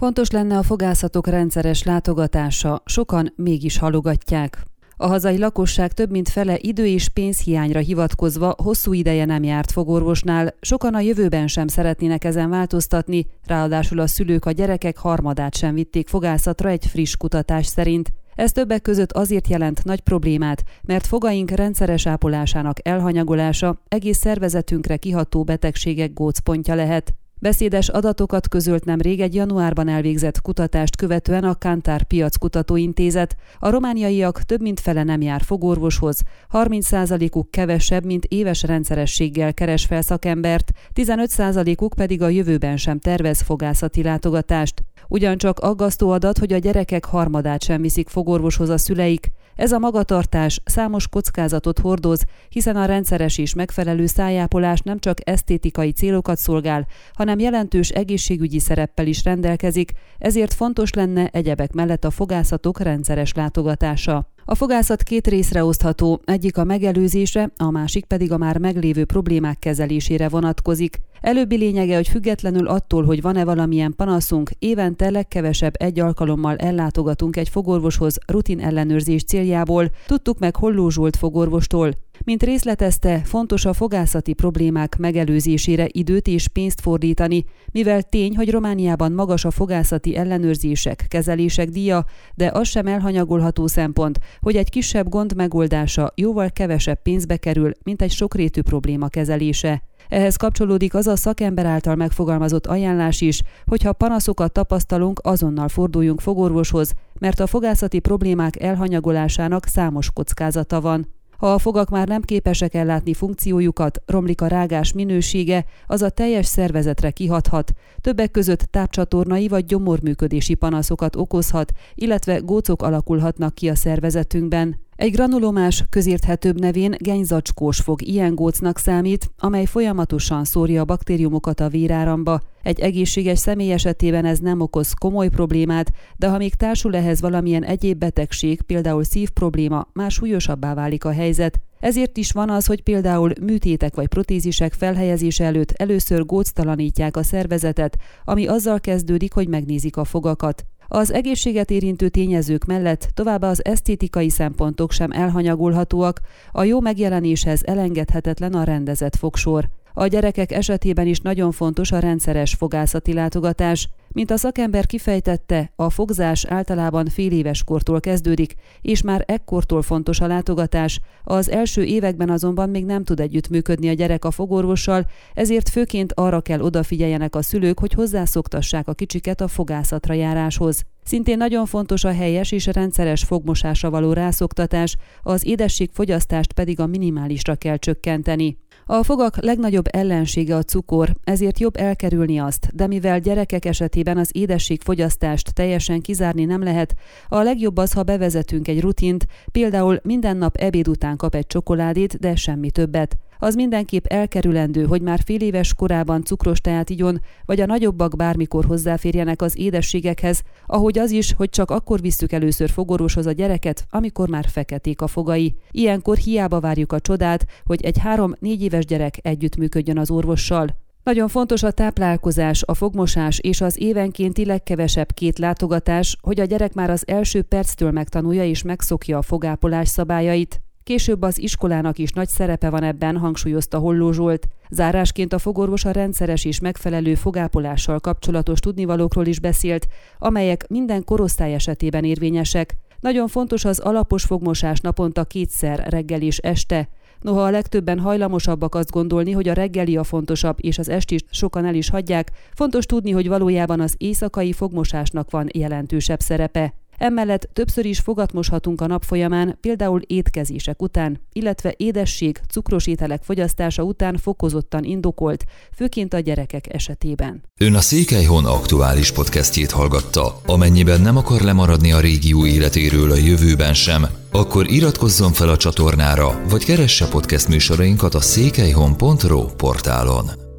Fontos lenne a fogászatok rendszeres látogatása, sokan mégis halogatják. A hazai lakosság több mint fele idő és pénzhiányra hivatkozva hosszú ideje nem járt fogorvosnál, sokan a jövőben sem szeretnének ezen változtatni, ráadásul a szülők a gyerekek harmadát sem vitték fogászatra egy friss kutatás szerint. Ez többek között azért jelent nagy problémát, mert fogaink rendszeres ápolásának elhanyagolása egész szervezetünkre kiható betegségek gócpontja lehet. Beszédes adatokat közölt nemrég egy januárban elvégzett kutatást követően a Kantár Piackutatóintézet. A romániaiak több mint fele nem jár fogorvoshoz, 30%-uk kevesebb, mint éves rendszerességgel keres fel szakembert, 15%-uk pedig a jövőben sem tervez fogászati látogatást. Ugyancsak aggasztó adat, hogy a gyerekek harmadát sem viszik fogorvoshoz a szüleik. Ez a magatartás számos kockázatot hordoz, hiszen a rendszeres és megfelelő szájápolás nem csak esztétikai célokat szolgál, hanem jelentős egészségügyi szereppel is rendelkezik, ezért fontos lenne egyebek mellett a fogászatok rendszeres látogatása. A fogászat két részre osztható, egyik a megelőzésre, a másik pedig a már meglévő problémák kezelésére vonatkozik. Előbbi lényege, hogy függetlenül attól, hogy van-e valamilyen panaszunk, évente legkevesebb egy alkalommal ellátogatunk egy fogorvoshoz rutin ellenőrzés céljából, tudtuk meg Holló Zsolt fogorvostól. Mint részletezte, fontos a fogászati problémák megelőzésére időt és pénzt fordítani, mivel tény, hogy Romániában magas a fogászati ellenőrzések, kezelések díja, de az sem elhanyagolható szempont, hogy egy kisebb gond megoldása jóval kevesebb pénzbe kerül, mint egy sokrétű probléma kezelése. Ehhez kapcsolódik az a szakember által megfogalmazott ajánlás is, hogy ha panaszokat tapasztalunk, azonnal forduljunk fogorvoshoz, mert a fogászati problémák elhanyagolásának számos kockázata van. Ha a fogak már nem képesek ellátni funkciójukat, romlik a rágás minősége, az a teljes szervezetre kihathat, többek között tápcsatornai vagy gyomorműködési panaszokat okozhat, illetve gócok alakulhatnak ki a szervezetünkben. Egy granulomás, közérthetőbb nevén genyzacskós fog ilyen gócnak számít, amely folyamatosan szórja a baktériumokat a véráramba. Egy egészséges személy esetében ez nem okoz komoly problémát, de ha még társul ehhez valamilyen egyéb betegség, például szívprobléma, már súlyosabbá válik a helyzet. Ezért is van az, hogy például műtétek vagy protézisek felhelyezése előtt először góctalanítják a szervezetet, ami azzal kezdődik, hogy megnézik a fogakat. Az egészséget érintő tényezők mellett továbbá az esztétikai szempontok sem elhanyagolhatóak, a jó megjelenéshez elengedhetetlen a rendezett fogsor. A gyerekek esetében is nagyon fontos a rendszeres fogászati látogatás. Mint a szakember kifejtette, a fogzás általában fél éves kortól kezdődik, és már ekkortól fontos a látogatás. Az első években azonban még nem tud együttműködni a gyerek a fogorvossal, ezért főként arra kell odafigyeljenek a szülők, hogy hozzászoktassák a kicsiket a fogászatra járáshoz. Szintén nagyon fontos a helyes és rendszeres fogmosásra való rászoktatás, az édesség fogyasztást pedig a minimálisra kell csökkenteni. A fogak legnagyobb ellensége a cukor, ezért jobb elkerülni azt, de mivel gyerekek esetében az édesség fogyasztást teljesen kizárni nem lehet, a legjobb az, ha bevezetünk egy rutint, például minden nap ebéd után kap egy csokoládét, de semmi többet az mindenképp elkerülendő, hogy már fél éves korában cukros teát igyon, vagy a nagyobbak bármikor hozzáférjenek az édességekhez, ahogy az is, hogy csak akkor visszük először fogorvoshoz a gyereket, amikor már feketék a fogai. Ilyenkor hiába várjuk a csodát, hogy egy három-négy éves gyerek együttműködjön az orvossal. Nagyon fontos a táplálkozás, a fogmosás és az évenkénti legkevesebb két látogatás, hogy a gyerek már az első perctől megtanulja és megszokja a fogápolás szabályait. Később az iskolának is nagy szerepe van ebben, hangsúlyozta Holló Zsolt. Zárásként a fogorvos a rendszeres és megfelelő fogápolással kapcsolatos tudnivalókról is beszélt, amelyek minden korosztály esetében érvényesek. Nagyon fontos az alapos fogmosás naponta kétszer, reggel és este. Noha a legtöbben hajlamosabbak azt gondolni, hogy a reggeli a fontosabb, és az estist sokan el is hagyják, fontos tudni, hogy valójában az éjszakai fogmosásnak van jelentősebb szerepe. Emellett többször is fogatmoshatunk a nap folyamán, például étkezések után, illetve édesség, cukros ételek fogyasztása után fokozottan indokolt, főként a gyerekek esetében. Ön a Székelyhon aktuális podcastjét hallgatta. Amennyiben nem akar lemaradni a régió életéről a jövőben sem, akkor iratkozzon fel a csatornára, vagy keresse podcast műsorainkat a székelyhon.pro portálon.